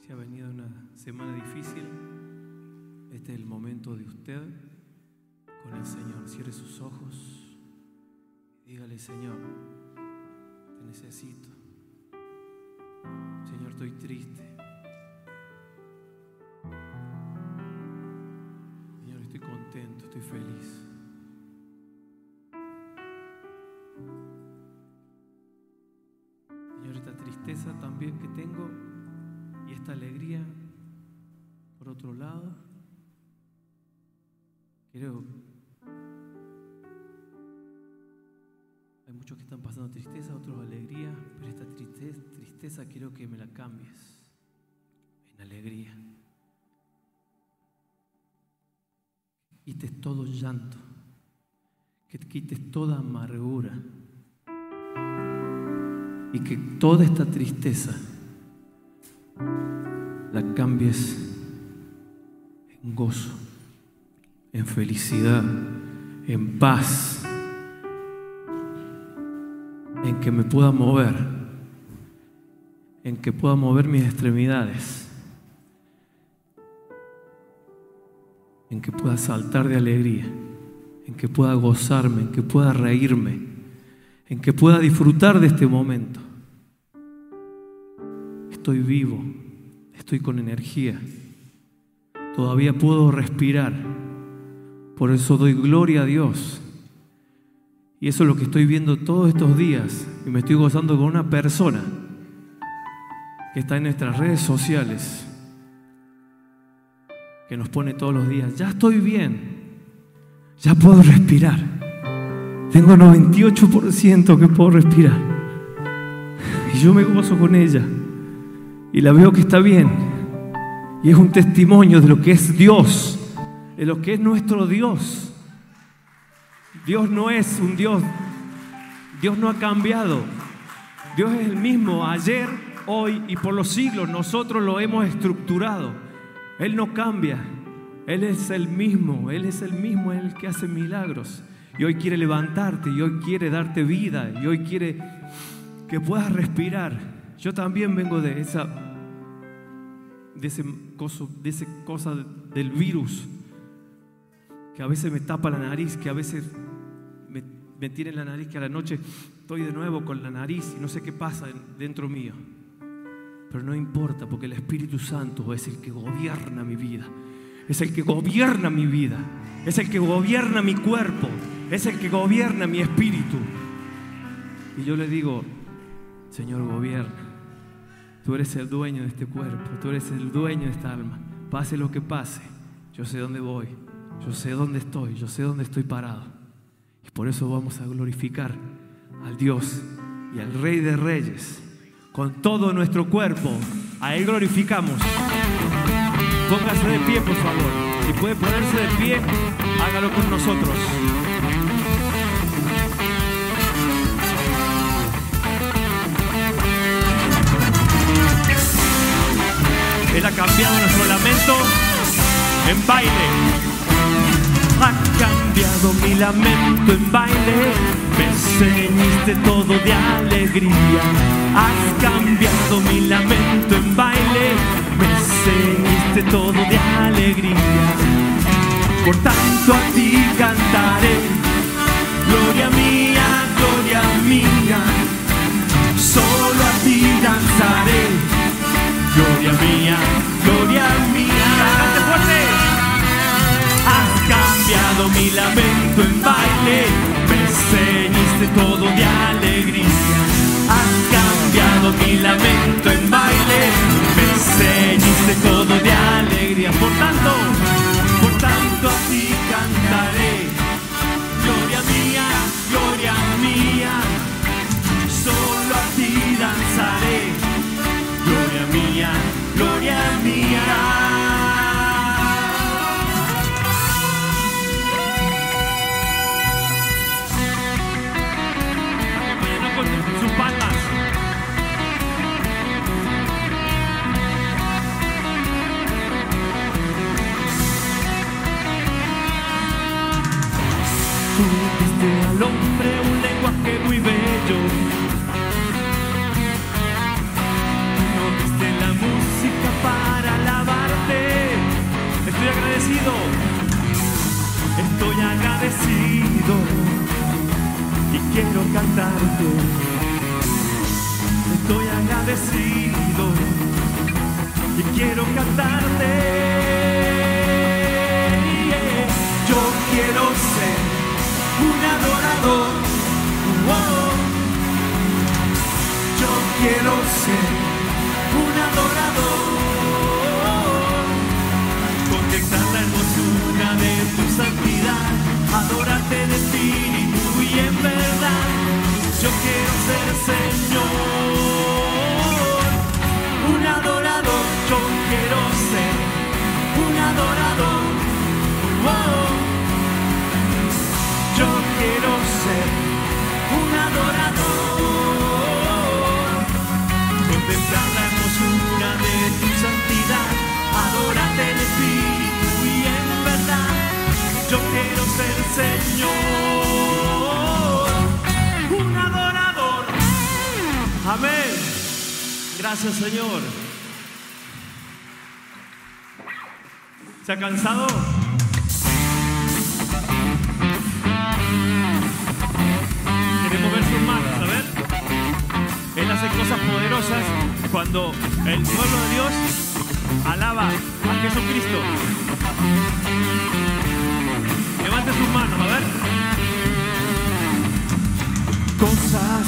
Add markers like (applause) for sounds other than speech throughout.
si ha venido una semana difícil, este es el momento de usted con el Señor. Cierre sus ojos y dígale, Señor, te necesito. Señor, estoy triste. Señor, estoy contento, estoy feliz. Tengo y esta alegría, por otro lado, creo hay muchos que están pasando tristeza, otros alegría, pero esta tristeza, tristeza quiero que me la cambies en alegría. Quites todo llanto, que quites toda amargura y que toda esta tristeza la cambies en gozo, en felicidad, en paz, en que me pueda mover, en que pueda mover mis extremidades, en que pueda saltar de alegría, en que pueda gozarme, en que pueda reírme, en que pueda disfrutar de este momento estoy vivo, estoy con energía, todavía puedo respirar. Por eso doy gloria a Dios. Y eso es lo que estoy viendo todos estos días. Y me estoy gozando con una persona que está en nuestras redes sociales, que nos pone todos los días, ya estoy bien, ya puedo respirar. Tengo 98% que puedo respirar. (laughs) Y yo me gozo con ella y la veo que está bien. Y es un testimonio de lo que es Dios, de lo que es nuestro Dios. Dios no es un Dios, Dios no ha cambiado. Dios es el mismo ayer, hoy y por los siglos. Nosotros lo hemos estructurado. Él no cambia. Él es el mismo, Él es el mismo, es el que hace milagros. Y hoy quiere levantarte, y hoy quiere darte vida, y hoy quiere que puedas respirar. Yo también vengo de esa, de ese coso, de esa cosa del virus que a veces me tapa la nariz, que a veces me, me tiene en la nariz, que a la noche estoy de nuevo con la nariz y no sé qué pasa dentro mío. Pero no importa porque el Espíritu Santo es el que gobierna mi vida. Es el que gobierna mi vida. Es el que gobierna mi cuerpo. Es el que gobierna mi espíritu. Y yo le digo, Señor, gobierna. Tú eres el dueño de este cuerpo, tú eres el dueño de esta alma. Pase lo que pase, yo sé dónde voy, yo sé dónde estoy, yo sé dónde estoy parado. Y por eso vamos a glorificar al Dios y al Rey de Reyes con todo nuestro cuerpo. A Él glorificamos. Póngase de pie, por favor. Si puede ponerse de pie, hágalo con nosotros. Él ha cambiado nuestro lamento en baile. Ha cambiado mi lamento en baile. Me ceñiste todo de alegría. Has cambiado mi lamento en baile. Me ceñiste todo de alegría. Por tanto a ti cantaré. Gloria mía, gloria mía. Solo a ti danzaré. Gloria mía, gloria mía. Fuerte. Has cambiado mi lamento en baile. Me ceñiste todo de alegría. Has cambiado mi lamento en baile. Me ceñiste todo de alegría. Por tanto, bosque muy bello. No viste la música para lavarte. Estoy agradecido, estoy agradecido y quiero cantarte. Estoy agradecido y quiero cantarte. Yo quiero ser un adorador yo quiero ser un adorador. Contemplar la hermosura de tu santidad, adorarte en espíritu y en verdad. Yo quiero ser Señor, un adorador. Yo quiero ser un adorador. Oh. Yo quiero ser adorador. Contemplar la hermosura de tu santidad, adorarte en espíritu y en verdad. Yo quiero ser Señor, un adorador. Amén. Gracias Señor. ¿Se ha cansado? Cosas poderosas cuando el pueblo de Dios alaba a Jesucristo. Levante sus manos, a ver. Cosas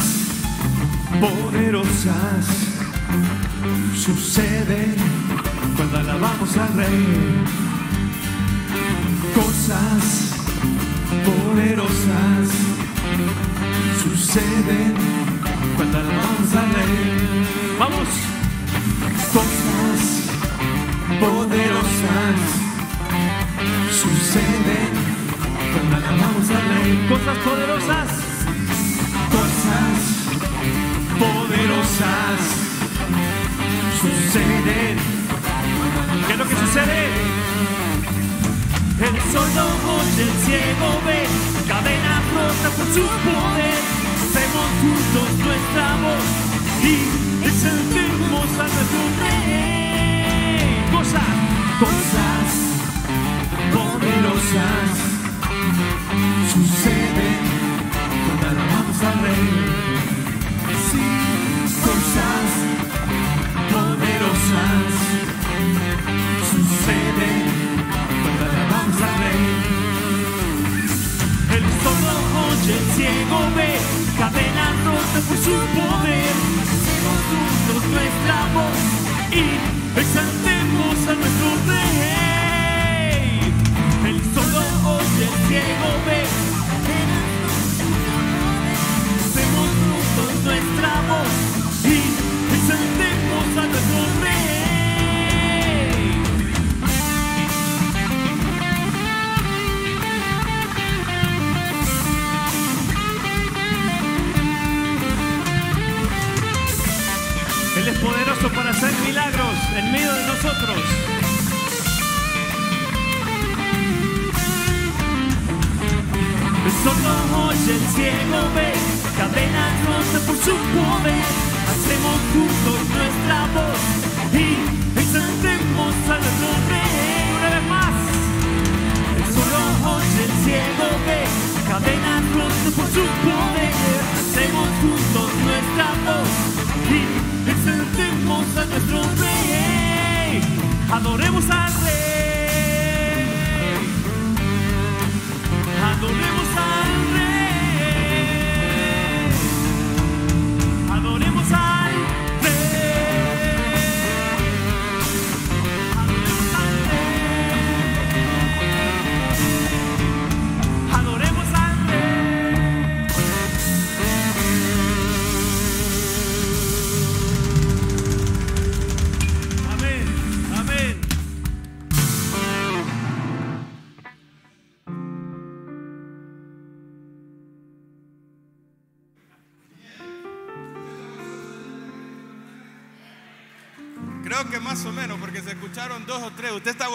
poderosas suceden cuando alabamos al Rey. Cosas poderosas suceden cuando alabamos al Rey. Vamos. Cosas poderosas suceden cuando alabamos al Rey. Cosas poderosas. Cosas poderosas suceden. ¿Qué es lo que sucede? El sordo oye, el ciego ve, cadena rota por su poder. Hacemos juntos nuestra voz y exaltemos a nuestro rey. Cosas, cosas poderosas suceden cuando alabamos al rey. Sí, cosas poderosas suceden cuando alabamos al rey. El sordo oye, el ciego ve, cadenas rotas por su poder. Hacemos juntos nuestra voz y exaltemos a nuestro rey.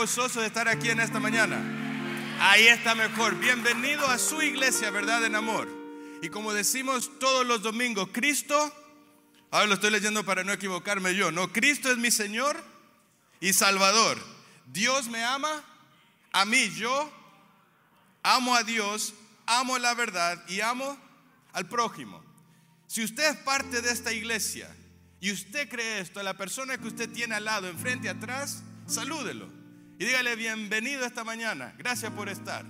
Gozoso de estar aquí en esta mañana? Ahí está mejor. Bienvenido a su iglesia, ¿verdad? En amor. Y como decimos todos los domingos, Cristo, ahora lo estoy leyendo para no equivocarme yo, no, Cristo es mi Señor y Salvador. Dios me ama, a mí yo amo a Dios, amo la verdad y amo al prójimo. Si usted es parte de esta iglesia y usted cree esto, a la persona que usted tiene al lado, enfrente, atrás, salúdelo y dígale bienvenido esta mañana. Gracias por estar.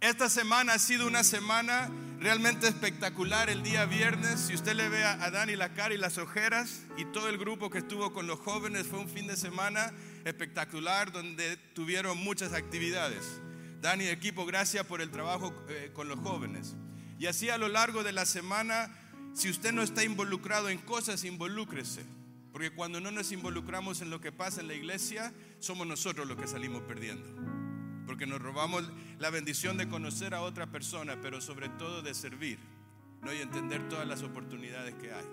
Esta semana ha sido una semana realmente espectacular. El día viernes, si usted le ve a Dani la cara y las ojeras y todo el grupo que estuvo con los jóvenes, fue un fin de semana espectacular donde tuvieron muchas actividades. Dani, equipo, gracias por el trabajo eh, con los jóvenes. Y así a lo largo de la semana, si usted no está involucrado en cosas, involúcrese. Porque cuando no nos involucramos en lo que pasa en la iglesia, somos nosotros los que salimos perdiendo. Porque nos robamos la bendición de conocer a otra persona, pero sobre todo de servir ¿no? y entender todas las oportunidades que hay.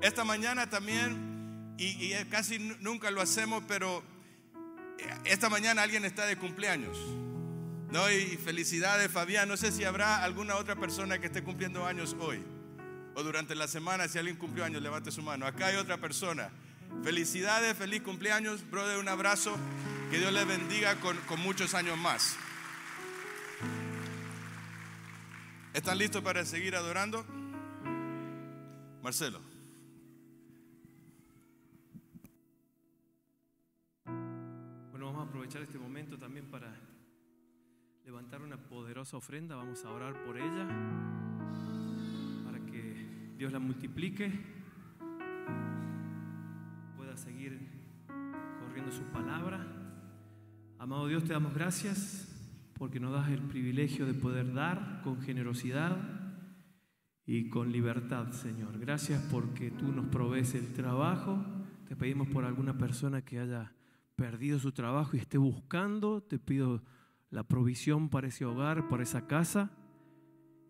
Esta mañana también, y, y casi nunca lo hacemos, pero eh, esta mañana alguien está de cumpleaños. No, y felicidades Fabián. No sé si habrá alguna otra persona que esté cumpliendo años hoy. O durante la semana, si alguien cumplió años, levante su mano. Acá hay otra persona. Felicidades, feliz cumpleaños, brother, un abrazo. Que Dios le bendiga con, con muchos años más. ¿Están listos para seguir adorando? Marcelo. Bueno, vamos a aprovechar este momento también para levantar una poderosa ofrenda, vamos a orar por ella, Dios la multiplique, pueda seguir corriendo su palabra. Amado Dios, te damos gracias porque nos das el privilegio de poder dar con generosidad y con libertad, Señor. Gracias porque tú nos provees el trabajo. Te pedimos por alguna persona que haya perdido su trabajo y esté buscando, te pido la provisión para ese hogar, para esa casa.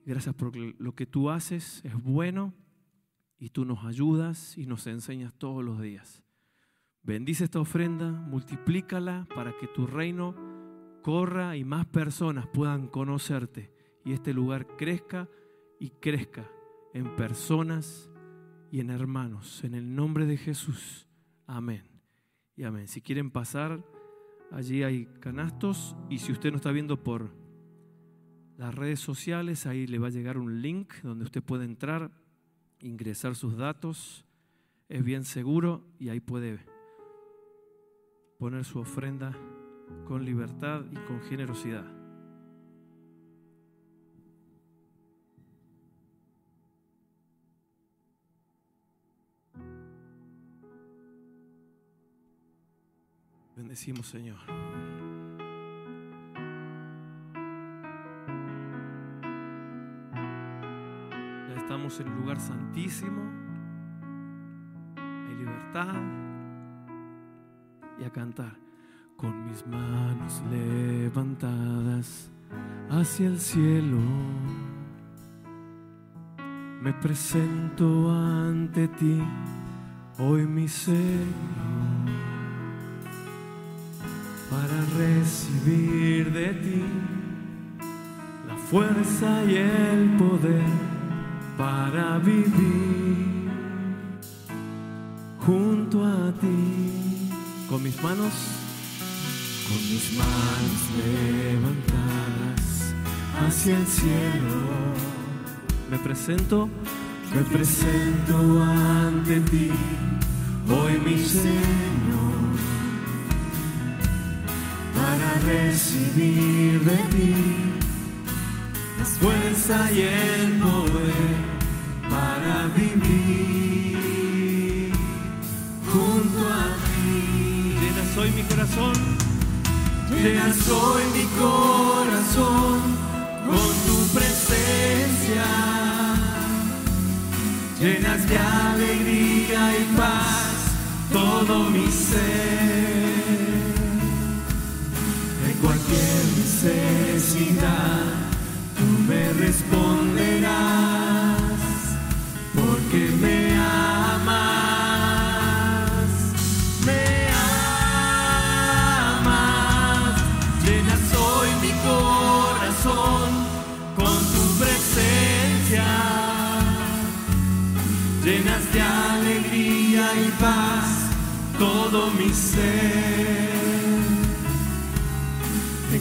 Gracias por lo que tú haces es bueno y tú nos ayudas y nos enseñas todos los días. Bendice esta ofrenda, multiplícala para que tu reino corra y más personas puedan conocerte y este lugar crezca y crezca en personas y en hermanos. En el nombre de Jesús. Amén. Y amén. Si quieren pasar Allí hay canastos y si usted no está viendo por las redes sociales, ahí le va a llegar un link donde usted puede entrar, ingresar sus datos. Es bien seguro y ahí puede poner su ofrenda con libertad y con generosidad. Bendecimos, Señor. En el lugar santísimo. Hay libertad. Y a cantar. Con mis manos levantadas hacia el cielo. Me presento ante ti, hoy mi Señor para recibir de ti la fuerza y el poder para vivir junto a ti. Con mis manos, con mis manos levantadas hacia el cielo, me presento, me presento ante ti, hoy mi Señor recibir de ti la fuerza y el poder para vivir junto a ti. Llena soy mi corazón, llena soy mi corazón con tu presencia. Llenas de alegría y paz todo mi ser cualquier necesidad, tú me responderás, todo mi ser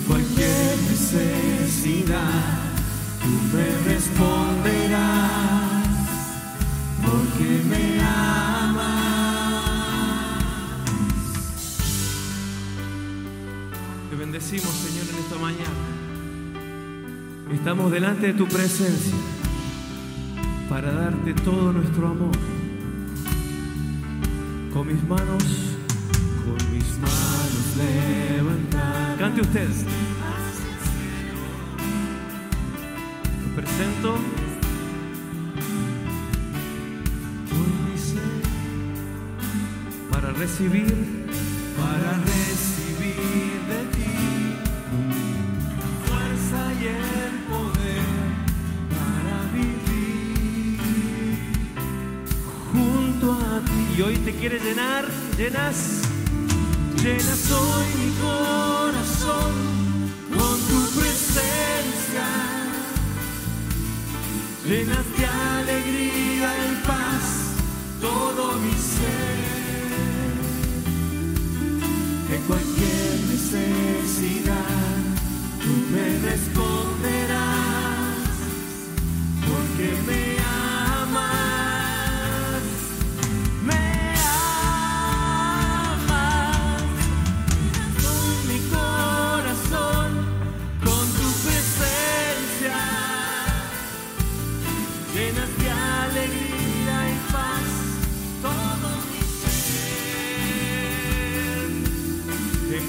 cualquier necesidad, tú me responderás, porque me amas. Te bendecimos, Señor, en esta mañana. Estamos delante de tu presencia para darte todo nuestro amor. Con mis manos, con mis manos levantadas. Cante usted. Lo presento. Para recibir, para recibir de ti fuerza y el poder para vivir junto a ti. Y hoy te quiere llenar, llenas, llenas hoy mi corazón con tu presencia. Llenas de alegría y paz todo mi ser. En cualquier necesidad tú me responderás, porque me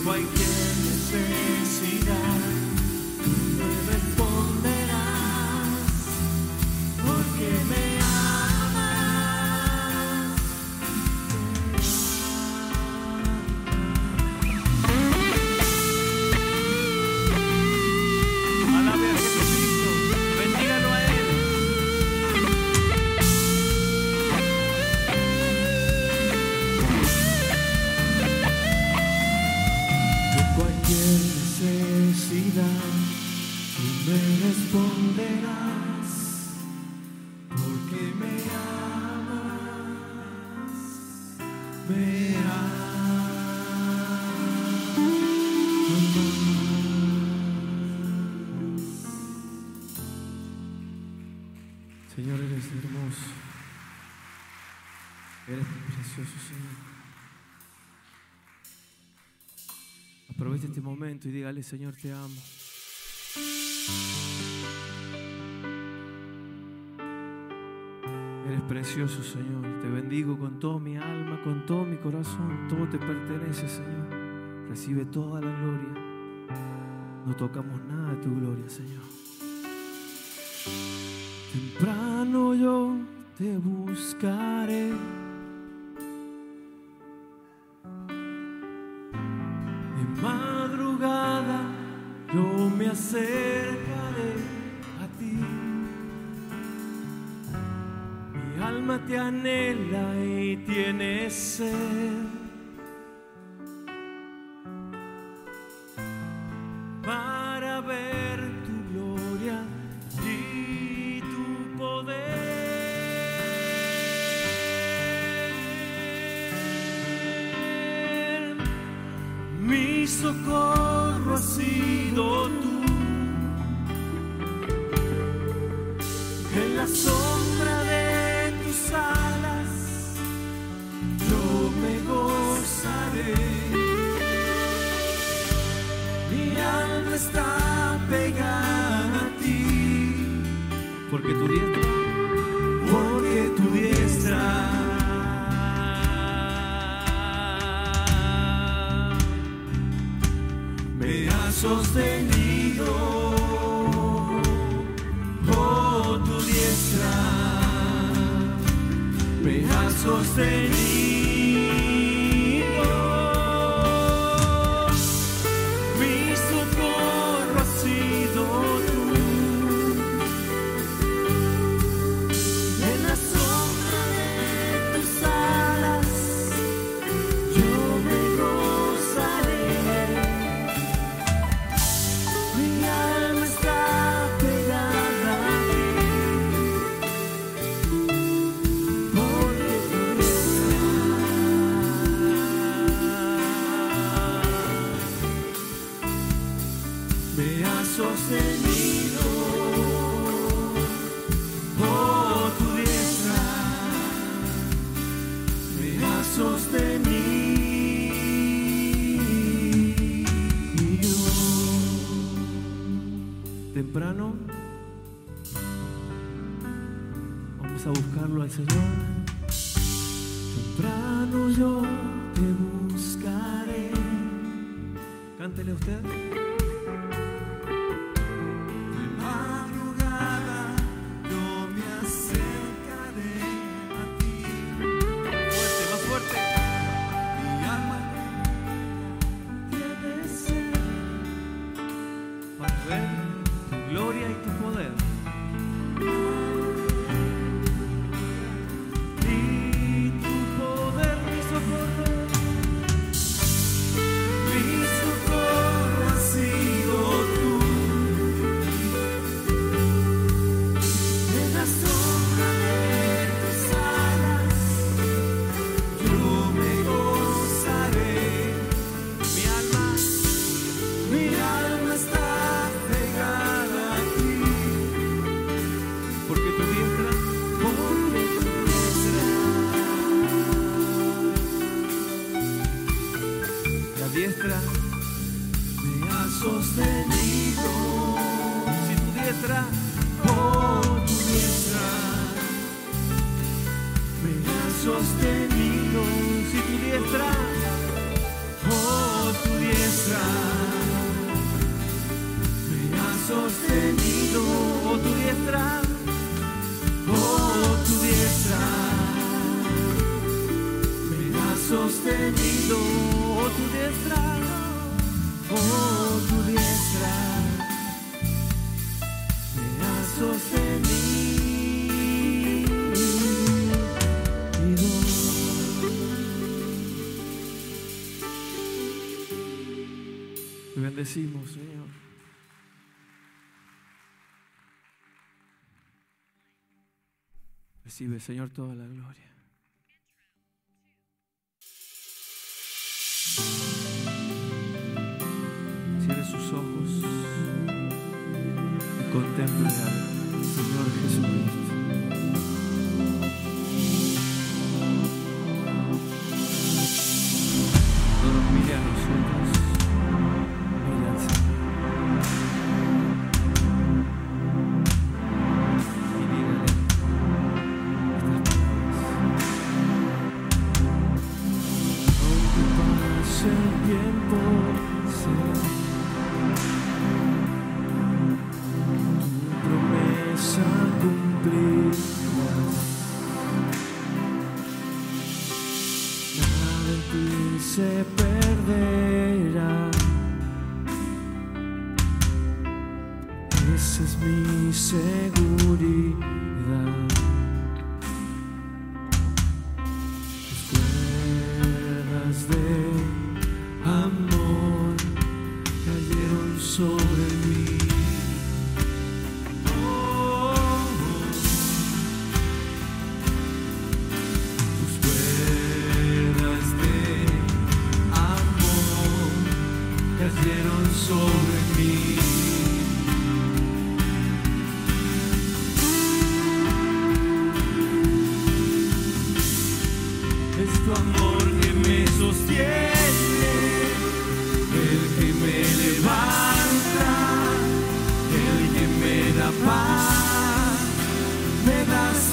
ser y dígale, Señor, te amo. Eres precioso, Señor. Te bendigo con toda mi alma, con todo mi corazón. Todo te pertenece, Señor. Recibe toda la gloria. No tocamos nada de tu gloria, Señor. Temprano yo te buscaré. Acercaré a ti. Mi alma te anhela y tiene sed. al Señor. Temprano yo te buscaré. Cántele usted. bendecimos, Señor. Recibe, Señor, toda la gloria.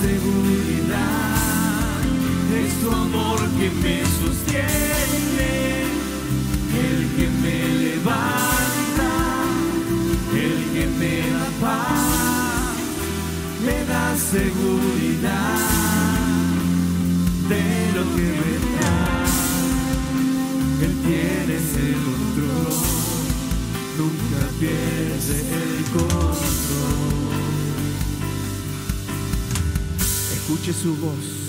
seguridad, es tu amor que me sostiene, el que me levanta, el que me da paz, me da seguridad de lo que me da. Él tiene el control, nunca pierde el control. Escute esse voz.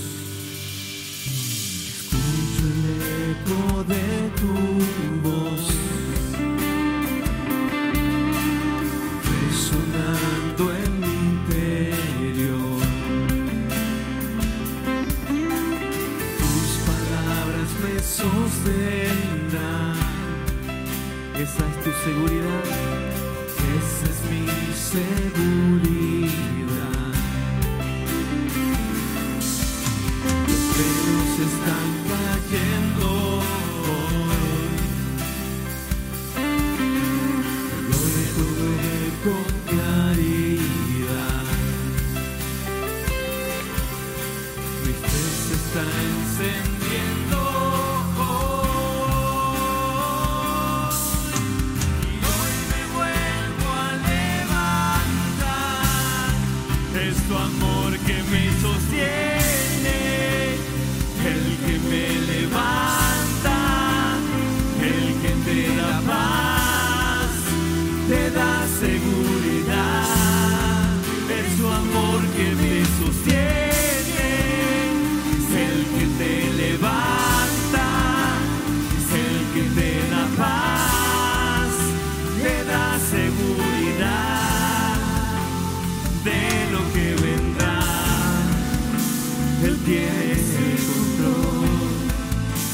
Él tiene el control,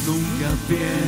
nunca pierde.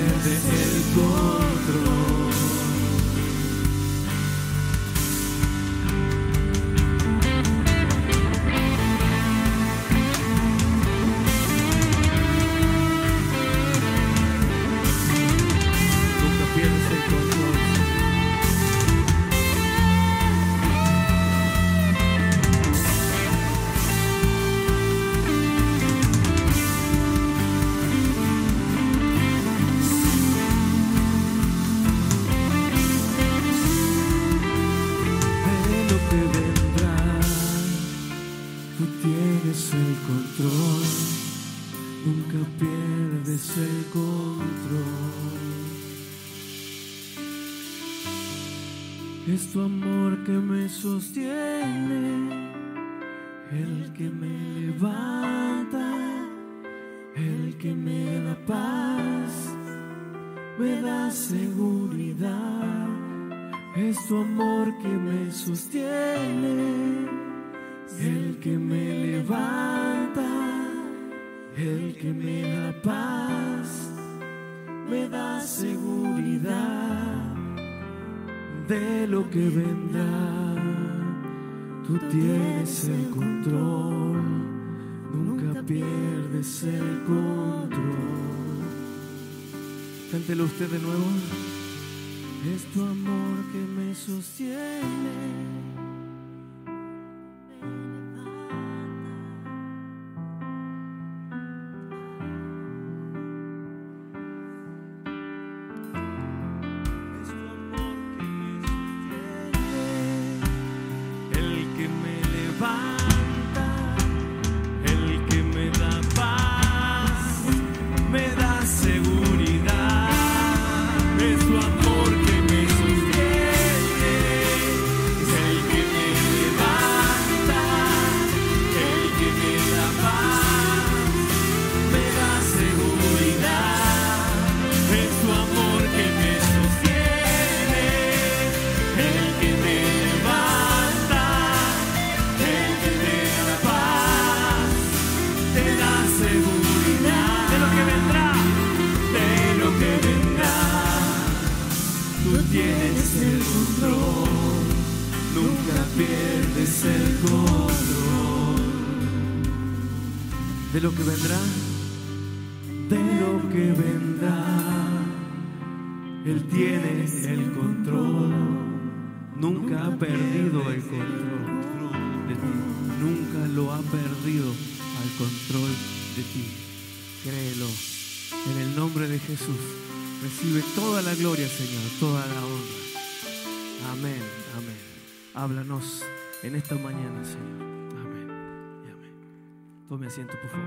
Asiento, por favor.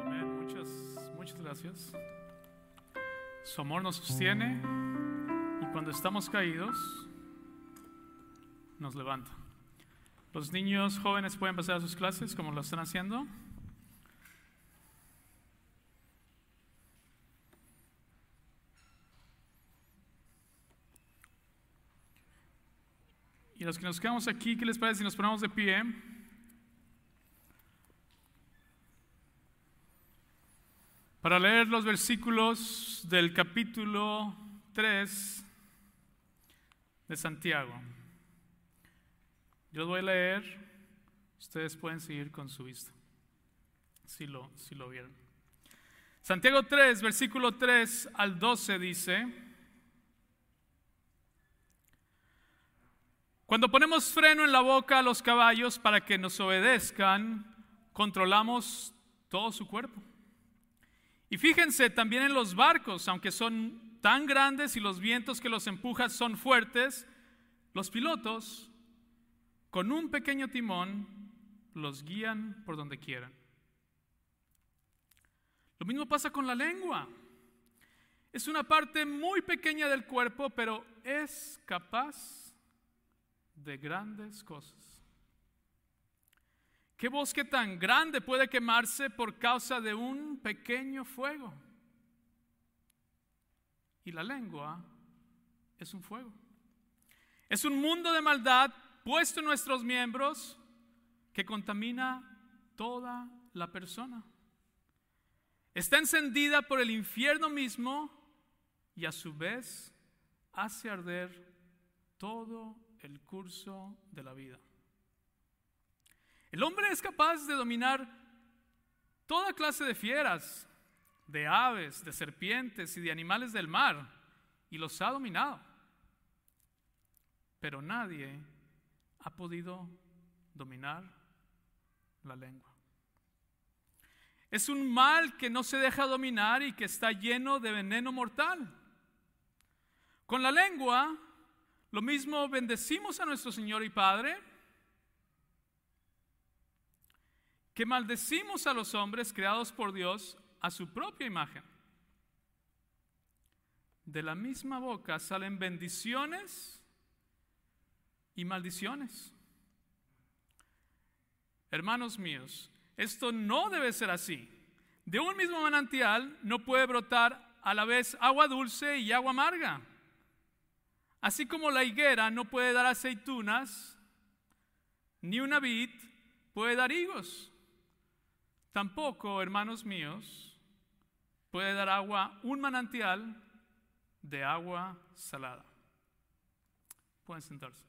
Amén. Muchas, muchas gracias. Su amor nos sostiene y cuando estamos caídos nos levanta. Los niños jóvenes pueden pasar a sus clases como lo están haciendo. Y los que nos quedamos aquí, ¿qué les parece si nos ponemos de pie? para leer los versículos del capítulo 3 de Santiago. Yo los voy a leer, ustedes pueden seguir con su vista, si lo, si lo vieron. Santiago 3, versículo 3 al 12 dice, cuando ponemos freno en la boca a los caballos para que nos obedezcan, controlamos todo su cuerpo. Y fíjense también en los barcos, aunque son tan grandes y los vientos que los empujan son fuertes, los pilotos con un pequeño timón los guían por donde quieran. Lo mismo pasa con la lengua. Es una parte muy pequeña del cuerpo, pero es capaz de grandes cosas. ¿Qué bosque tan grande puede quemarse por causa de un pequeño fuego? Y la lengua es un fuego. Es un mundo de maldad puesto en nuestros miembros que contamina toda la persona. Está encendida por el infierno mismo y a su vez hace arder todo el curso de la vida. El hombre es capaz de dominar toda clase de fieras, de aves, de serpientes y de animales del mar, y los ha dominado. Pero nadie ha podido dominar la lengua. Es un mal que no se deja dominar y que está lleno de veneno mortal. Con la lengua, lo mismo bendecimos a nuestro Señor y Padre, que maldecimos a los hombres creados por Dios a su propia imagen. De la misma boca salen bendiciones y maldiciones. Hermanos míos, esto no debe ser así. De un mismo manantial no puede brotar a la vez agua dulce y agua amarga. Así como la higuera no puede dar aceitunas, ni una vid puede dar higos. Tampoco, hermanos míos, puede dar agua un manantial de agua salada. Pueden sentarse.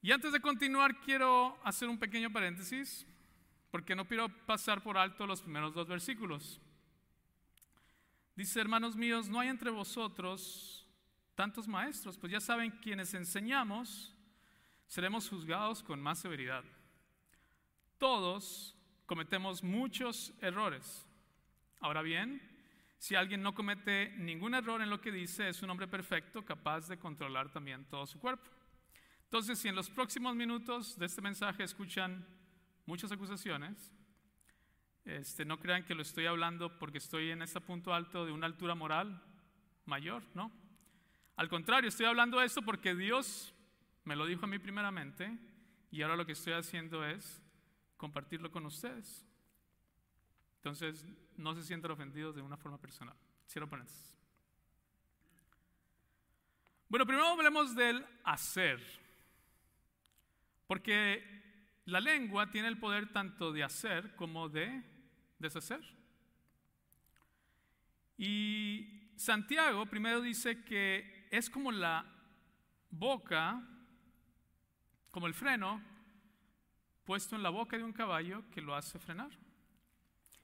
Y antes de continuar, quiero hacer un pequeño paréntesis, porque no quiero pasar por alto los primeros dos versículos. Dice, hermanos míos, no hay entre vosotros tantos maestros, pues ya saben, quienes enseñamos, seremos juzgados con más severidad. Todos cometemos muchos errores. Ahora bien, si alguien no comete ningún error en lo que dice, es un hombre perfecto, capaz de controlar también todo su cuerpo. Entonces, si en los próximos minutos de este mensaje escuchan muchas acusaciones, este, no crean que lo estoy hablando porque estoy en este punto alto de una altura moral mayor, ¿no? Al contrario, estoy hablando de esto porque Dios me lo dijo a mí primeramente y ahora lo que estoy haciendo es compartirlo con ustedes. Entonces, no se sientan ofendidos de una forma personal. Cierro paréntesis. Bueno, primero hablemos del hacer. Porque la lengua tiene el poder tanto de hacer como de deshacer. Y Santiago primero dice que es como la boca, como el freno puesto en la boca de un caballo que lo hace frenar.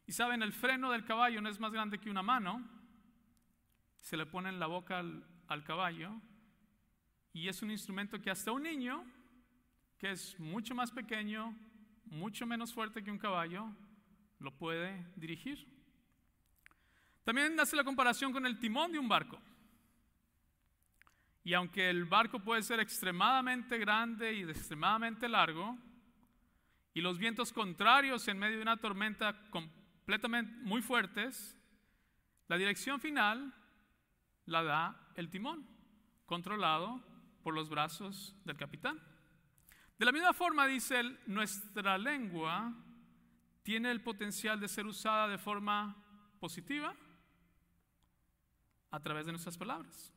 Y saben, el freno del caballo no es más grande que una mano, se le pone en la boca al, al caballo y es un instrumento que hasta un niño que es mucho más pequeño, mucho menos fuerte que un caballo, lo puede dirigir. También hace la comparación con el timón de un barco. Y aunque el barco puede ser extremadamente grande y extremadamente largo, y los vientos contrarios en medio de una tormenta completamente muy fuertes, la dirección final la da el timón, controlado por los brazos del capitán. De la misma forma, dice él, nuestra lengua tiene el potencial de ser usada de forma positiva a través de nuestras palabras.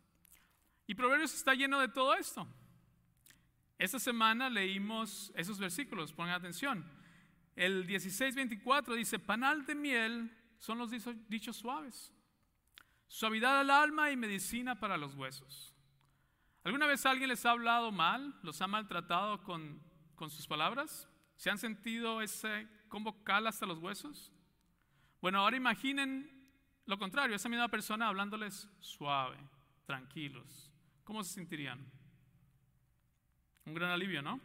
Y Proverbios está lleno de todo esto. Esta semana leímos esos versículos, pongan atención. El 16:24 dice, panal de miel son los dichos suaves, suavidad al alma y medicina para los huesos. ¿Alguna vez alguien les ha hablado mal? ¿Los ha maltratado con, sus palabras? ¿Se han sentido ese combo cal hasta los huesos? Bueno, ahora imaginen lo contrario, esa misma persona hablándoles suave, tranquilos. ¿Cómo se sentirían? Un gran alivio, ¿no?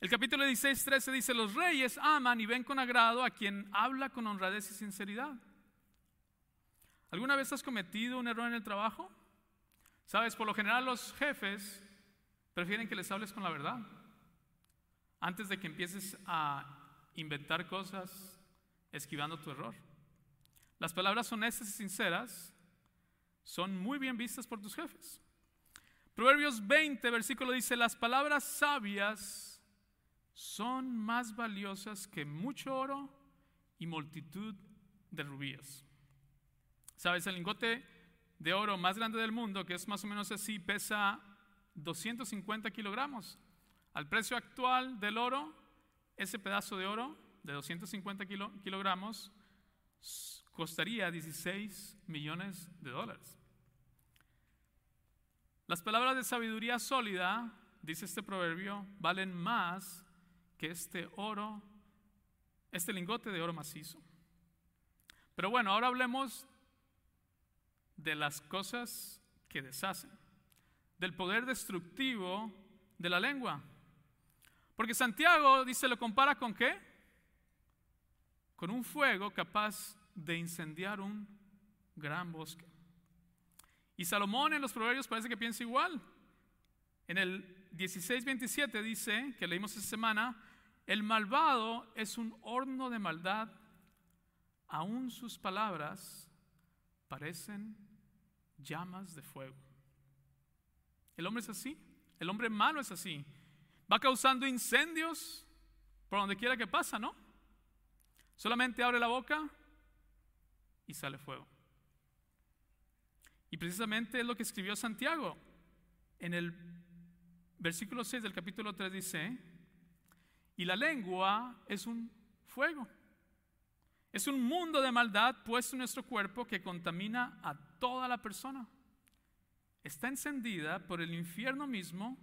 El capítulo 16, 13 dice, los reyes aman y ven con agrado a quien habla con honradez y sinceridad. ¿Alguna vez has cometido un error en el trabajo? Sabes, por lo general los jefes prefieren que les hables con la verdad. Antes de que empieces a inventar cosas esquivando tu error. Las palabras honestas y sinceras son muy bien vistas por tus jefes. Proverbios 20, versículo dice, las palabras sabias son más valiosas que mucho oro y multitud de rubíes. Sabes, el lingote de oro más grande del mundo, que es más o menos así, pesa 250 kilogramos. Al precio actual del oro, ese pedazo de oro de 250 kilogramos costaría 16 millones de dólares. Las palabras de sabiduría sólida, dice este proverbio, valen más que este oro, este lingote de oro macizo. Pero bueno, ahora hablemos de las cosas que deshacen, del poder destructivo de la lengua. Porque Santiago dice, lo compara con qué? Con un fuego capaz de incendiar un gran bosque. Y Salomón en los proverbios parece que piensa igual. En el 16:27 dice, que leímos esta semana, el malvado es un horno de maldad, aún sus palabras parecen llamas de fuego. El hombre es así, el hombre malo es así. Va causando incendios por donde quiera que pasa, ¿no? Solamente abre la boca y sale fuego. Y precisamente es lo que escribió Santiago. En el versículo 6 del capítulo 3 dice, y la lengua es un fuego. Es un mundo de maldad puesto en nuestro cuerpo que contamina a toda la persona. Está encendida por el infierno mismo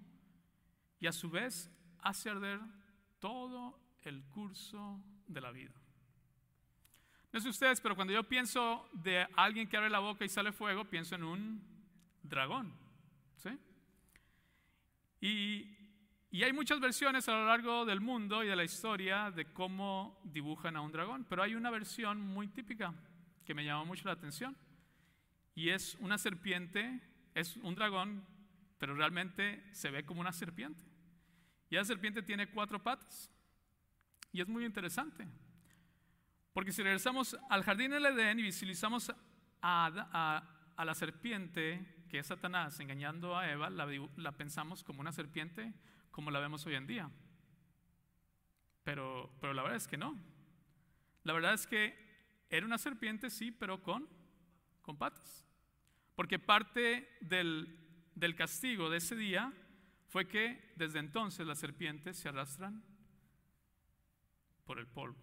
y a su vez hace arder todo el curso de la vida. No sé ustedes, pero cuando yo pienso de alguien que abre la boca y sale fuego, pienso en un dragón. ¿sí? Y, y hay muchas versiones a lo largo del mundo y de la historia de cómo dibujan a un dragón, pero hay una versión muy típica que me llamó mucho la atención. Y es una serpiente, es un dragón, pero realmente se ve como una serpiente. Y la serpiente tiene cuatro patas. Y es muy interesante. Porque si regresamos al jardín del Edén y visualizamos a, la serpiente, que es Satanás, engañando a Eva, la, la, pensamos como una serpiente como la vemos hoy en día. Pero, pero la verdad es que no. La verdad es que era una serpiente, sí, pero con, con patas. Porque parte del, del castigo de ese día fue que desde entonces las serpientes se arrastran por el polvo.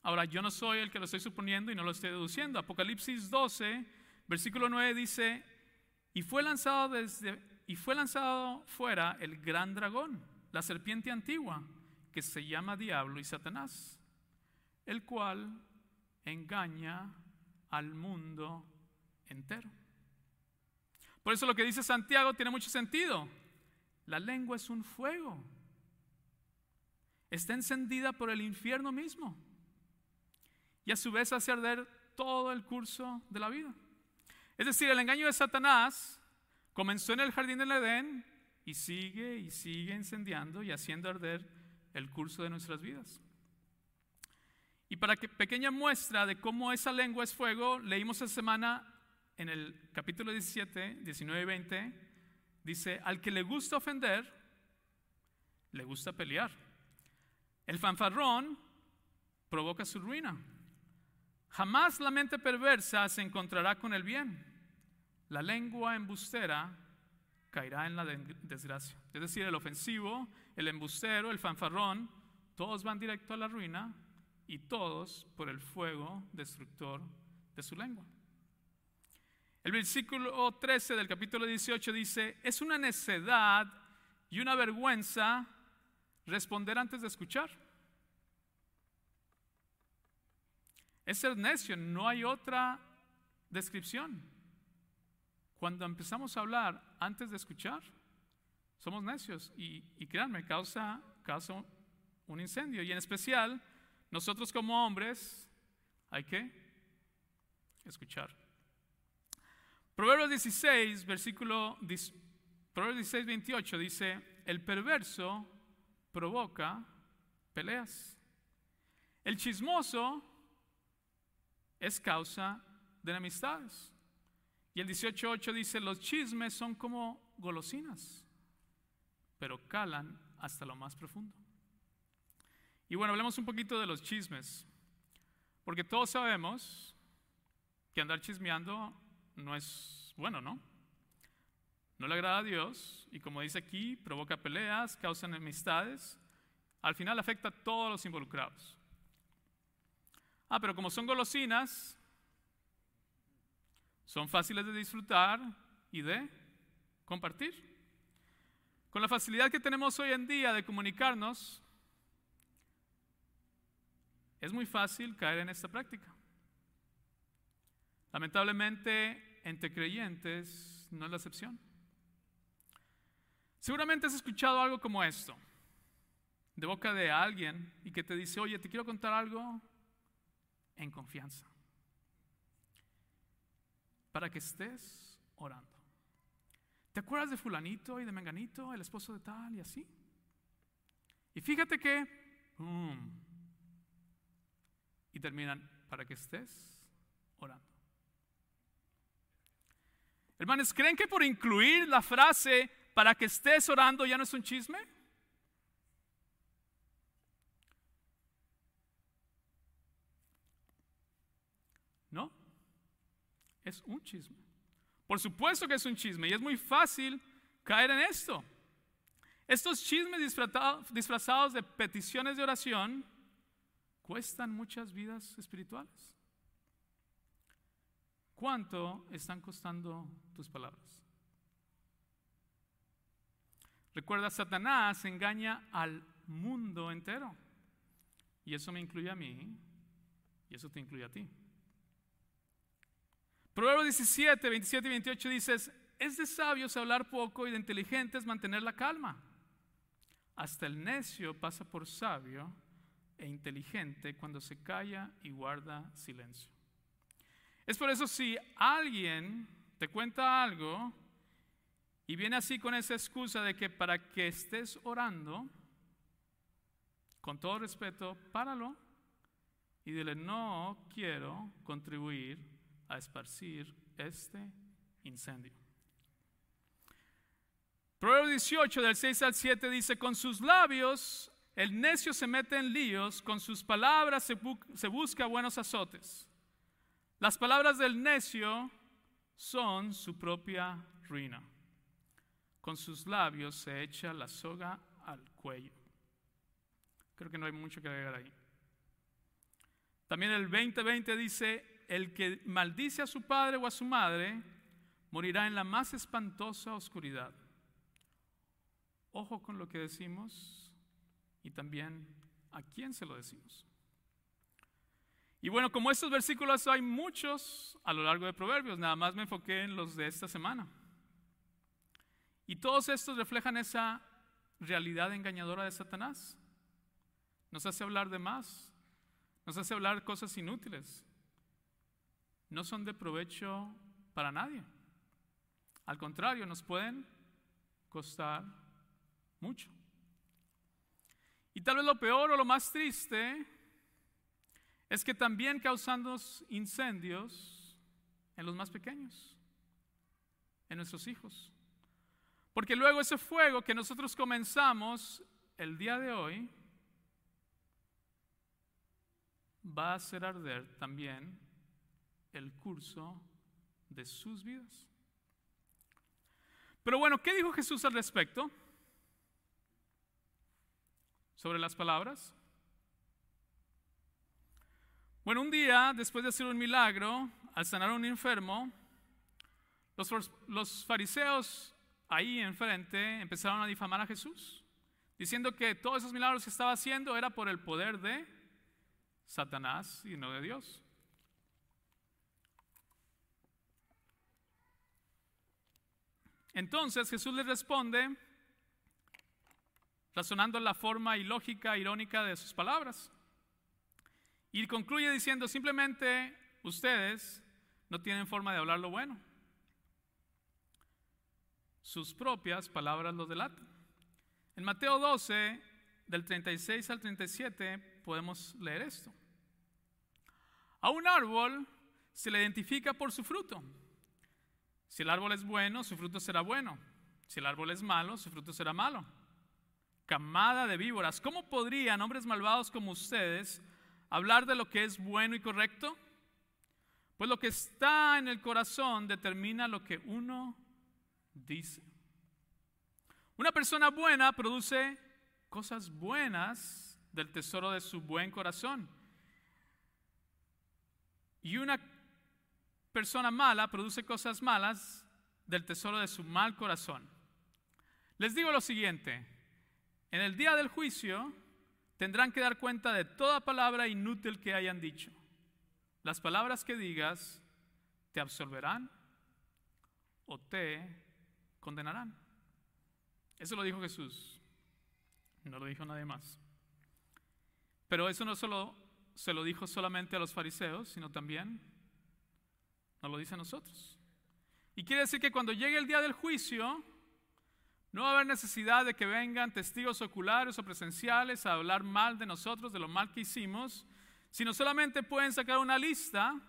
Ahora, yo no soy el que lo estoy suponiendo y no lo estoy deduciendo. Apocalipsis 12, versículo 9 dice, y fue lanzado, desde, y fue lanzado fuera el gran dragón, la serpiente antigua, que se llama Diablo y Satanás, el cual engaña al mundo entero. Por eso lo que dice Santiago tiene mucho sentido. La lengua es un fuego. Está encendida por el infierno mismo y a su vez hace arder todo el curso de la vida. Es decir, el engaño de Satanás comenzó en el jardín del Edén y sigue y sigue incendiando y haciendo arder el curso de nuestras vidas. Y para que pequeña muestra de cómo esa lengua es fuego, leímos esta semana en el capítulo 17, 19 y 20, dice, al que le gusta ofender, le gusta pelear. El fanfarrón provoca su ruina. Jamás la mente perversa se encontrará con el bien. La lengua embustera caerá en la desgracia. Es decir, el ofensivo, el embustero, el fanfarrón, todos van directo a la ruina y todos por el fuego destructor de su lengua. El versículo 13 del capítulo 18 dice, es una necedad y una vergüenza responder antes de escuchar. Es ser necio, no hay otra descripción. Cuando empezamos a hablar antes de escuchar, somos necios y, y créanme, causa, causa un incendio. Y en especial, nosotros como hombres hay que escuchar. Proverbios 16, versículo Proverbios 16, 28 dice, el perverso provoca peleas. El chismoso es causa de enemistades. Y el 18.8 dice, los chismes son como golosinas, pero calan hasta lo más profundo. Y bueno, hablemos un poquito de los chismes, porque todos sabemos que andar chismeando no es bueno, ¿no? No le agrada a Dios y como dice aquí, provoca peleas, causa enemistades, al final afecta a todos los involucrados. Ah, pero como son golosinas, son fáciles de disfrutar y de compartir. Con la facilidad que tenemos hoy en día de comunicarnos, es muy fácil caer en esta práctica. Lamentablemente, entre creyentes no es la excepción. Seguramente has escuchado algo como esto, de boca de alguien, y que te dice, oye, te quiero contar algo en confianza. Para que estés orando. ¿Te acuerdas de fulanito y de menganito, el esposo de tal y así? Y fíjate que. Y terminan para que estés orando. Hermanos, ¿creen que por incluir la frase para que estés orando ya no es un chisme? ¿No? Es un chisme. Por supuesto que es un chisme y es muy fácil caer en esto. Estos chismes disfrazados de peticiones de oración cuestan muchas vidas espirituales. ¿Cuánto están costando tus palabras? Recuerda, Satanás engaña al mundo entero. Y eso me incluye a mí y eso te incluye a ti. Proverbios 17, 27 y 28 dices, es de sabios hablar poco y de inteligentes mantener la calma. Hasta el necio pasa por sabio e inteligente cuando se calla y guarda silencio. Es por eso si alguien te cuenta algo y viene así con esa excusa de que para que estés orando, con todo respeto, páralo y dile, no quiero contribuir a esparcir este incendio. Proverbio 18 del 6 al 7 dice, con sus labios el necio se mete en líos, con sus palabras se, se busca buenos azotes. Las palabras del necio son su propia ruina. Con sus labios se echa la soga al cuello. Creo que no hay mucho que agregar ahí. También el 2020 dice, el que maldice a su padre o a su madre morirá en la más espantosa oscuridad. Ojo con lo que decimos y también a quién se lo decimos. Y bueno, como estos versículos hay muchos a lo largo de Proverbios, nada más me enfoqué en los de esta semana. Y todos estos reflejan esa realidad engañadora de Satanás. Nos hace hablar de más, nos hace hablar cosas inútiles. No son de provecho para nadie. Al contrario, nos pueden costar mucho. Y tal vez lo peor o lo más triste es que también causando incendios en los más pequeños, en nuestros hijos. Porque luego ese fuego que nosotros comenzamos el día de hoy va a hacer arder también el curso de sus vidas. Pero bueno, ¿qué dijo Jesús al respecto? Sobre las palabras. Bueno, un día, después de hacer un milagro, al sanar a un enfermo, los, fariseos ahí enfrente empezaron a difamar a Jesús, diciendo que todos esos milagros que estaba haciendo era por el poder de Satanás y no de Dios. Entonces Jesús les responde, razonando la forma ilógica, irónica de sus palabras. Y concluye diciendo, simplemente ustedes no tienen forma de hablar lo bueno. Sus propias palabras los delatan. En Mateo 12, del 36 al 37, podemos leer esto. A un árbol se le identifica por su fruto. Si el árbol es bueno, su fruto será bueno. Si el árbol es malo, su fruto será malo. Camada de víboras, ¿cómo podrían hombres malvados como ustedes hablar de lo que es bueno y correcto? Pues lo que está en el corazón determina lo que uno dice. Una persona buena produce cosas buenas del tesoro de su buen corazón. Y una persona mala produce cosas malas del tesoro de su mal corazón. Les digo lo siguiente, en el día del juicio tendrán que dar cuenta de toda palabra inútil que hayan dicho. Las palabras que digas te absolverán o te condenarán. Eso lo dijo Jesús, no lo dijo nadie más. Pero eso no solo se lo dijo solamente a los fariseos, sino también nos lo dice a nosotros. Y quiere decir que cuando llegue el día del juicio, No va a haber necesidad de que vengan testigos oculares o presenciales a hablar mal de nosotros, de lo mal que hicimos, sino solamente pueden sacar una lista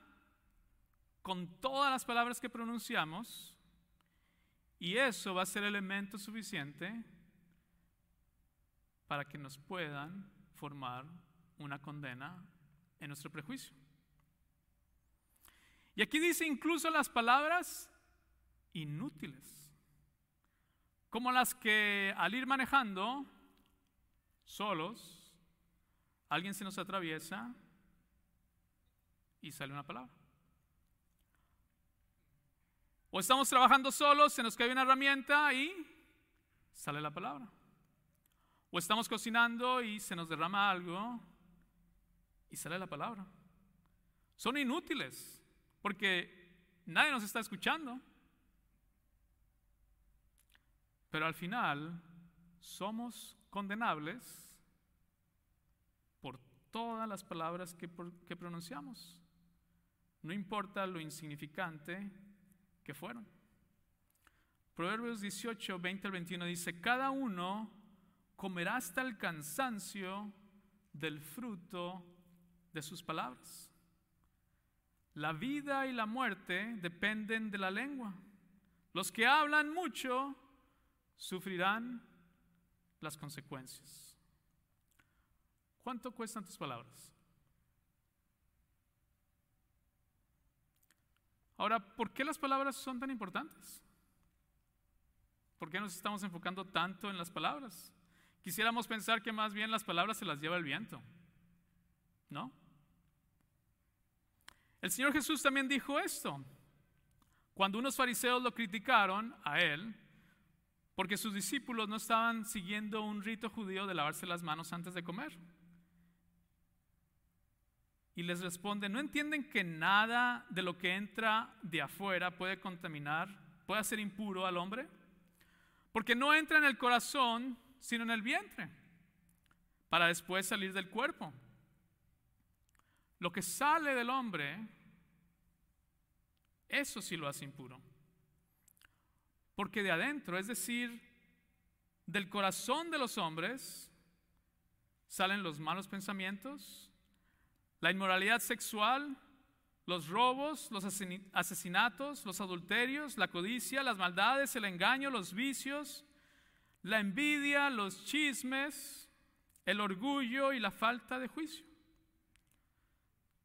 con todas las palabras que pronunciamos y eso va a ser elemento suficiente para que nos puedan formar una condena en nuestro prejuicio. Y aquí dice incluso las palabras inútiles, como las que al ir manejando solos, alguien se nos atraviesa y sale una palabra. O estamos trabajando solos, se nos cae una herramienta y sale la palabra. O estamos cocinando y se nos derrama algo y sale la palabra. Son inútiles porque nadie nos está escuchando. Pero al final somos condenables por todas las palabras que, pronunciamos. No importa lo insignificante que fueron. Proverbios 18, 20 al 21 dice, cada uno comerá hasta el cansancio del fruto de sus palabras. La vida y la muerte dependen de la lengua. Los que hablan mucho sufrirán las consecuencias. ¿Cuánto cuestan tus palabras? Ahora, ¿por qué las palabras son tan importantes? ¿Por qué nos estamos enfocando tanto en las palabras? Quisiéramos pensar que más bien las palabras se las lleva el viento. ¿No? El Señor Jesús también dijo esto. Cuando unos fariseos lo criticaron a él, porque sus discípulos no estaban siguiendo un rito judío de lavarse las manos antes de comer. Y les responde, ¿no entienden que nada de lo que entra de afuera puede contaminar, puede hacer impuro al hombre? Porque no entra en el corazón, sino en el vientre, para después salir del cuerpo. Lo que sale del hombre, eso sí lo hace impuro. Porque de adentro, es decir, del corazón de los hombres, salen los malos pensamientos, la inmoralidad sexual, los robos, los asesinatos, los adulterios, la codicia, las maldades, el engaño, los vicios, la envidia, los chismes, el orgullo y la falta de juicio.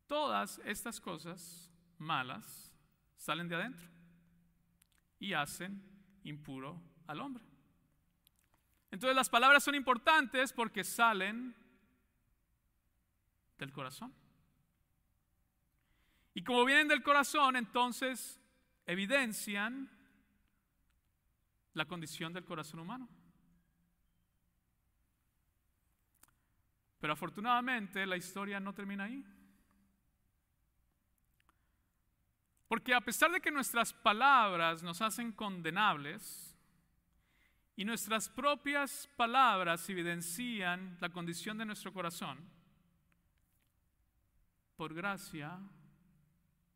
Todas estas cosas malas salen de adentro y hacen impuro al hombre. Entonces las palabras son importantes porque salen del corazón. Y como vienen del corazón, entonces evidencian la condición del corazón humano. Pero afortunadamente la historia no termina ahí. Porque a pesar de que nuestras palabras nos hacen condenables y nuestras propias palabras evidencian la condición de nuestro corazón, por gracia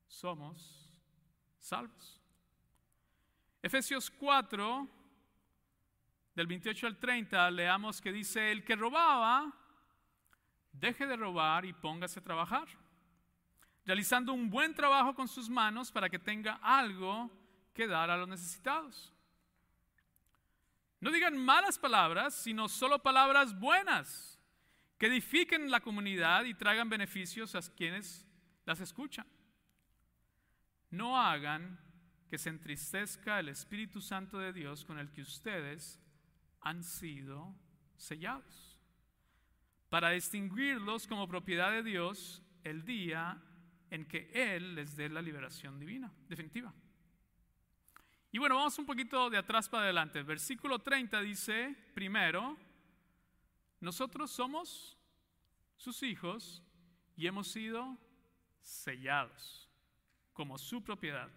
somos salvos. Efesios 4, del 28 al 30, leamos que dice, el que robaba, deje de robar y póngase a trabajar, realizando un buen trabajo con sus manos para que tenga algo que dar a los necesitados. No digan malas palabras, sino solo palabras buenas, que edifiquen la comunidad y traigan beneficios a quienes las escuchan no hagan que se entristezca el Espíritu Santo de Dios con el que ustedes han sido sellados, para distinguirlos como propiedad de Dios el día en que Él les dé la liberación divina, definitiva. Y bueno, vamos un poquito de atrás para adelante. El versículo 30 dice, primero, nosotros somos sus hijos y hemos sido sellados como su propiedad.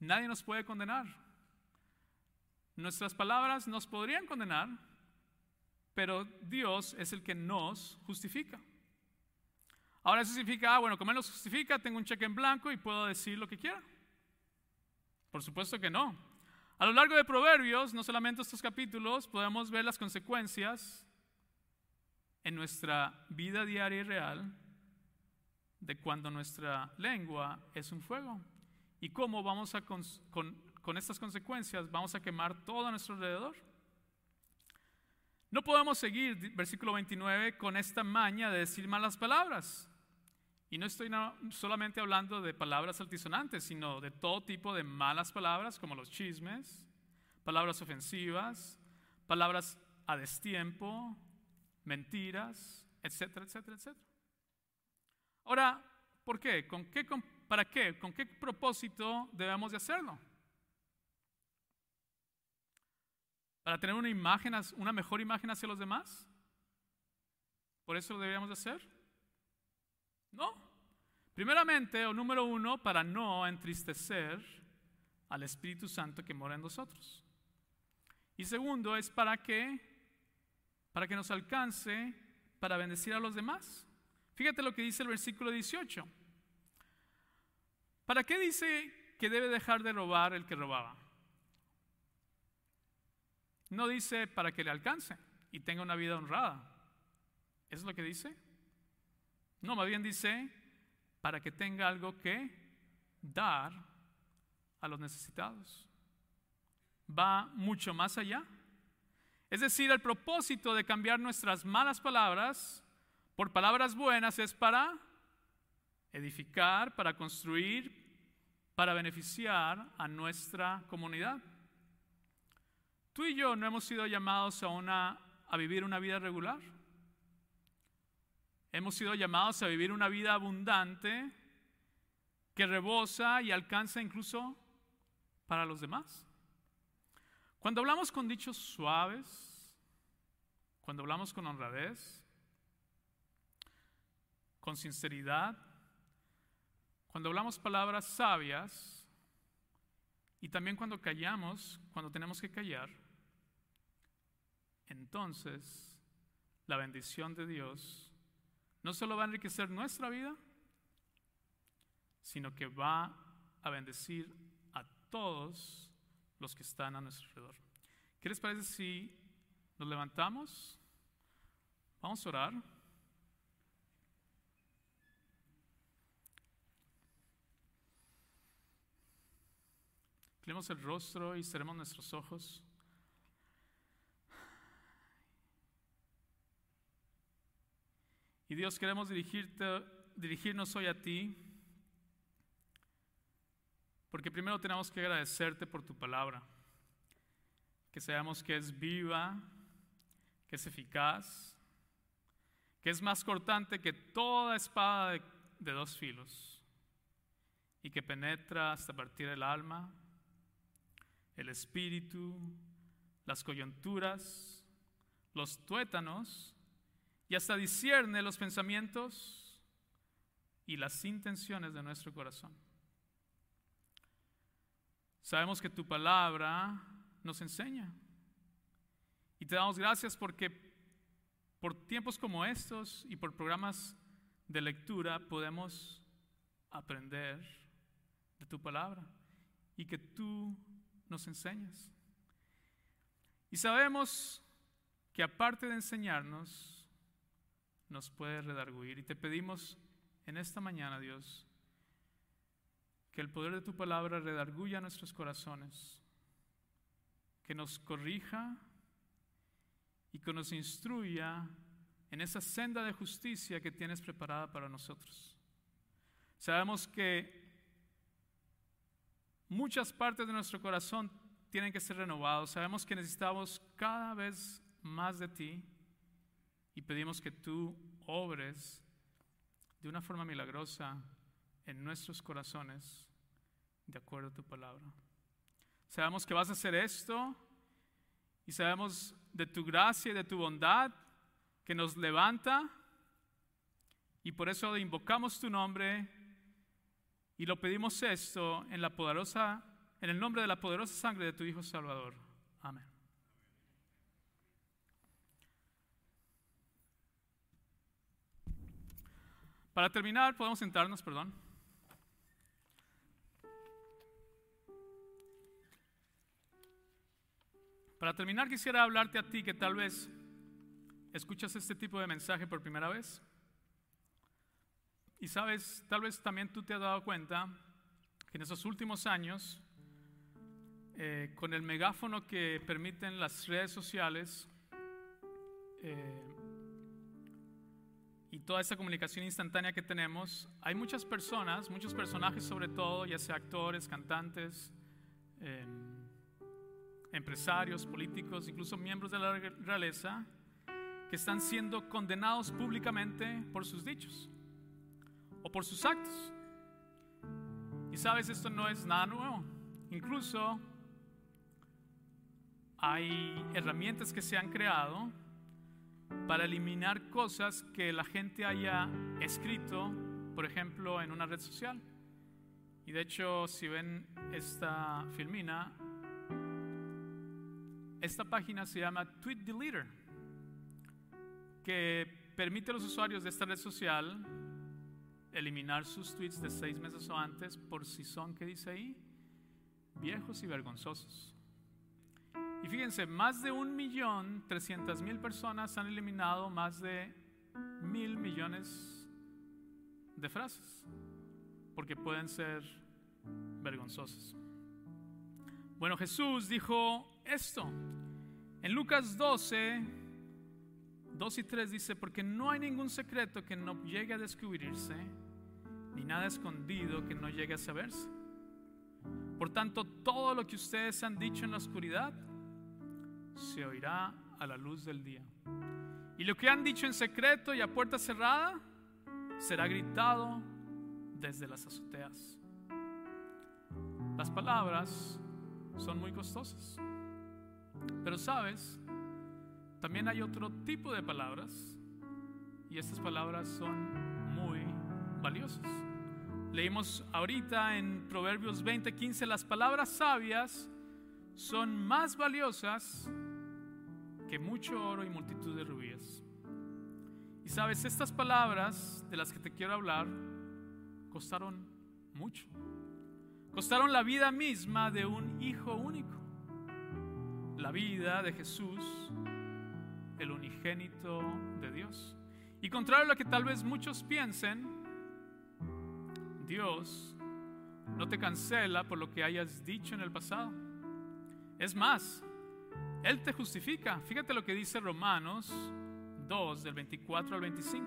Nadie nos puede condenar. Nuestras palabras nos podrían condenar, pero Dios es el que nos justifica. Ahora eso significa, ah, bueno, como Él nos justifica, tengo un cheque en blanco y puedo decir lo que quiera. Por supuesto que no. A lo largo de Proverbios, no solamente estos capítulos, podemos ver las consecuencias en nuestra vida diaria y real de cuando nuestra lengua es un fuego y cómo vamos a con, con estas consecuencias vamos a quemar todo a nuestro alrededor. No podemos seguir, versículo 29, con esta maña de decir malas palabras. Y no estoy solamente hablando de palabras altisonantes, sino de todo tipo de malas palabras, como los chismes, palabras ofensivas, palabras a destiempo, mentiras, etcétera, etcétera, etcétera. Ahora, ¿por qué? ¿Con qué ¿Para qué? ¿Con qué propósito debemos de hacerlo? ¿Para tener una imagen, una mejor imagen hacia los demás? ¿Por eso lo deberíamos de hacer? No. Primeramente, o número uno, para no entristecer al Espíritu Santo que mora en nosotros. Y segundo, es para que, para que nos alcance para bendecir a los demás. Fíjate lo que dice el versículo 18. ¿Para qué dice que debe dejar de robar el que robaba? No dice para que le alcance y tenga una vida honrada. ¿Es lo que dice? No, más bien dice, para que tenga algo que dar a los necesitados. Va mucho más allá. Es decir, el propósito de cambiar nuestras malas palabras por palabras buenas es para edificar, para construir, para beneficiar a nuestra comunidad. Tú y yo no hemos sido llamados a, una, a vivir una vida regular. Hemos sido llamados a vivir una vida abundante que rebosa y alcanza incluso para los demás. Cuando hablamos con dichos suaves, cuando hablamos con honradez, con sinceridad, cuando hablamos palabras sabias y también cuando callamos, cuando tenemos que callar, entonces la bendición de Dios no solo va a enriquecer nuestra vida, sino que va a bendecir a todos los que están a nuestro alrededor. ¿Qué les parece si nos levantamos? Vamos a orar. Inclinemos el rostro y cerremos nuestros ojos. Y Dios, queremos dirigirte, dirigirnos hoy a ti, porque primero tenemos que agradecerte por tu palabra, que sabemos que es viva, que es eficaz, que es más cortante que toda espada de, de dos filos y que penetra hasta partir el alma, el espíritu, las coyunturas, los tuétanos y hasta discierne los pensamientos y las intenciones de nuestro corazón. Sabemos que tu palabra nos enseña y te damos gracias porque por tiempos como estos y por programas de lectura podemos aprender de tu palabra y que tú nos enseñas. Y sabemos que aparte de enseñarnos, nos puede redarguir. Y te pedimos en esta mañana, Dios, que el poder de tu palabra redarguya nuestros corazones, que nos corrija y que nos instruya en esa senda de justicia que tienes preparada para nosotros. Sabemos que muchas partes de nuestro corazón tienen que ser renovados. Sabemos que necesitamos cada vez más de ti y pedimos que tú obres de una forma milagrosa en nuestros corazones de acuerdo a tu palabra. Sabemos que vas a hacer esto y sabemos de tu gracia y de tu bondad que nos levanta y por eso invocamos tu nombre y lo pedimos esto en la poderosa en el nombre de la poderosa sangre de tu hijo Salvador. Amén. Para terminar, podemos sentarnos, perdón. Para terminar, quisiera hablarte a ti que tal vez escuchas este tipo de mensaje por primera vez. Y sabes, tal vez también tú te has dado cuenta que en esos últimos años, eh, con el megáfono que permiten las redes sociales eh, y toda esta comunicación instantánea que tenemos, hay muchas personas, muchos personajes sobre todo, ya sea actores, cantantes, eh, empresarios, políticos, incluso miembros de la realeza, que están siendo condenados públicamente por sus dichos o por sus actos. Y sabes, esto no es nada nuevo. Incluso hay herramientas que se han creado para eliminar cosas que la gente haya escrito, por ejemplo, en una red social. Y de hecho, si ven esta filmina, esta página se llama Tweet Deleter, que permite a los usuarios de esta red social eliminar sus tweets de seis meses o antes por si son, ¿qué dice ahí? Viejos y vergonzosos. Y fíjense, más de un millón trescientas mil personas han eliminado más de mil millones de frases porque pueden ser vergonzosas. Bueno, Jesús dijo esto. En Lucas 12, 2 y 3 dice, porque no hay ningún secreto que no llegue a descubrirse, ni nada escondido que no llegue a saberse. Por tanto, todo lo que ustedes han dicho en la oscuridad se oirá a la luz del día. Y lo que han dicho en secreto y a puerta cerrada será gritado desde las azoteas. Las palabras son muy costosas. Pero sabes, también hay otro tipo de palabras y estas palabras son muy valiosas. Leímos ahorita en Proverbios 20:15, las palabras sabias son más valiosas que mucho oro y multitud de rubíes. Y sabes, estas palabras de las que te quiero hablar costaron mucho. Costaron la vida misma de un hijo único. La vida de Jesús, el unigénito de Dios. Y contrario a lo que tal vez muchos piensen, Dios no te cancela por lo que hayas dicho en el pasado. Es más, Él te justifica. Fíjate lo que dice Romanos 2, del 24 al 25.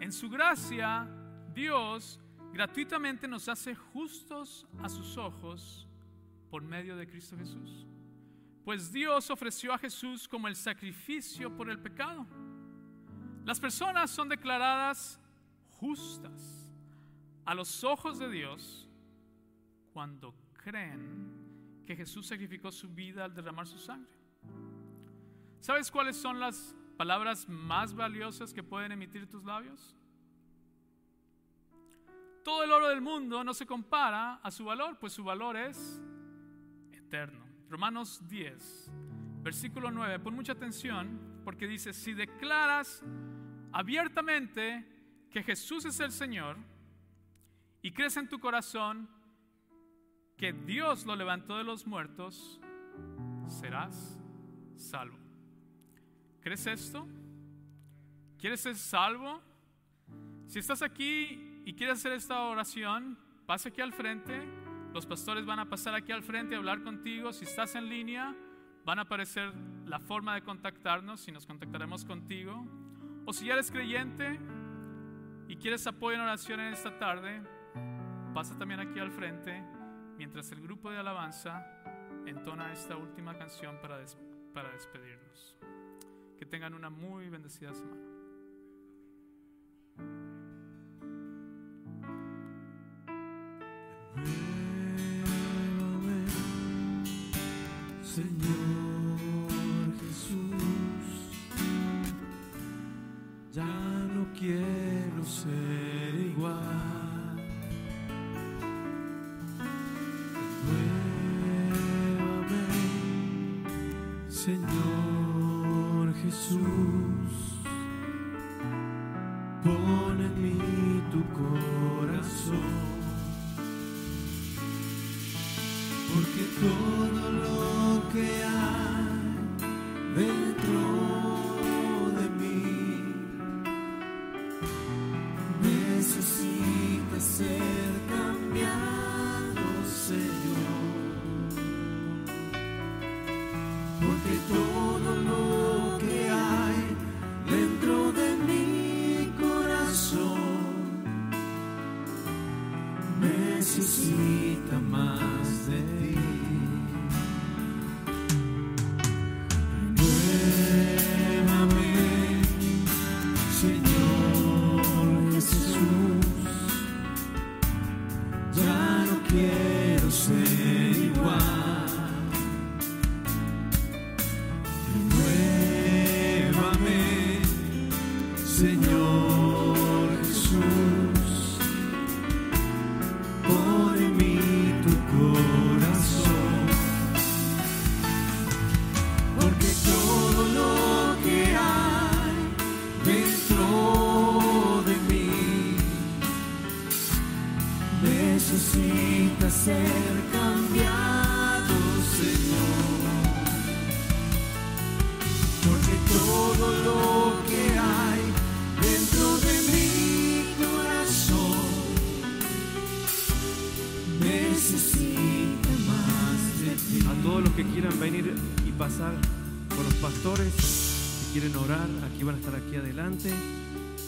En su gracia, Dios gratuitamente nos hace justos a sus ojos por medio de Cristo Jesús. Pues Dios ofreció a Jesús como el sacrificio por el pecado. Las personas son declaradas justas a los ojos de Dios cuando creen que Jesús sacrificó su vida al derramar su sangre. ¿Sabes cuáles son las palabras más valiosas que pueden emitir tus labios? Todo el oro del mundo no se compara a su valor, pues su valor es eterno. Romanos 10, versículo 9, pon mucha atención porque dice, si declaras abiertamente que Jesús es el Señor y crees en tu corazón que Dios lo levantó de los muertos, serás salvo. ¿Crees esto? ¿Quieres ser salvo? Si estás aquí y quieres hacer esta oración, pasa aquí al frente. Los pastores van a pasar aquí al frente a hablar contigo. Si estás en línea, van a aparecer la forma de contactarnos y nos contactaremos contigo. O si ya eres creyente y quieres apoyo en oración en esta tarde, pasa también aquí al frente mientras el grupo de alabanza entona esta última canción para, para despedirnos. Que tengan una muy bendecida semana.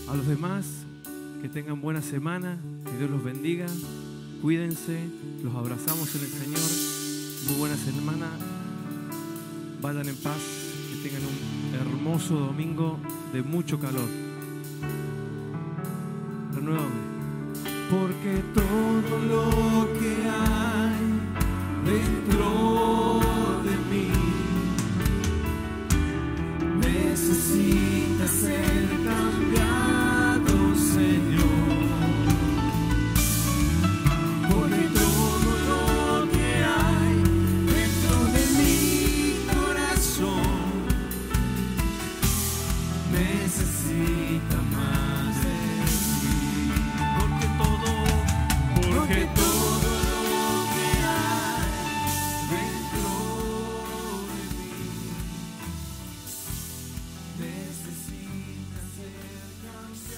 A los demás, que tengan buena semana, que Dios los bendiga, cuídense, los abrazamos en el Señor. Muy buena semana, vayan en paz, que tengan un hermoso domingo de mucho calor.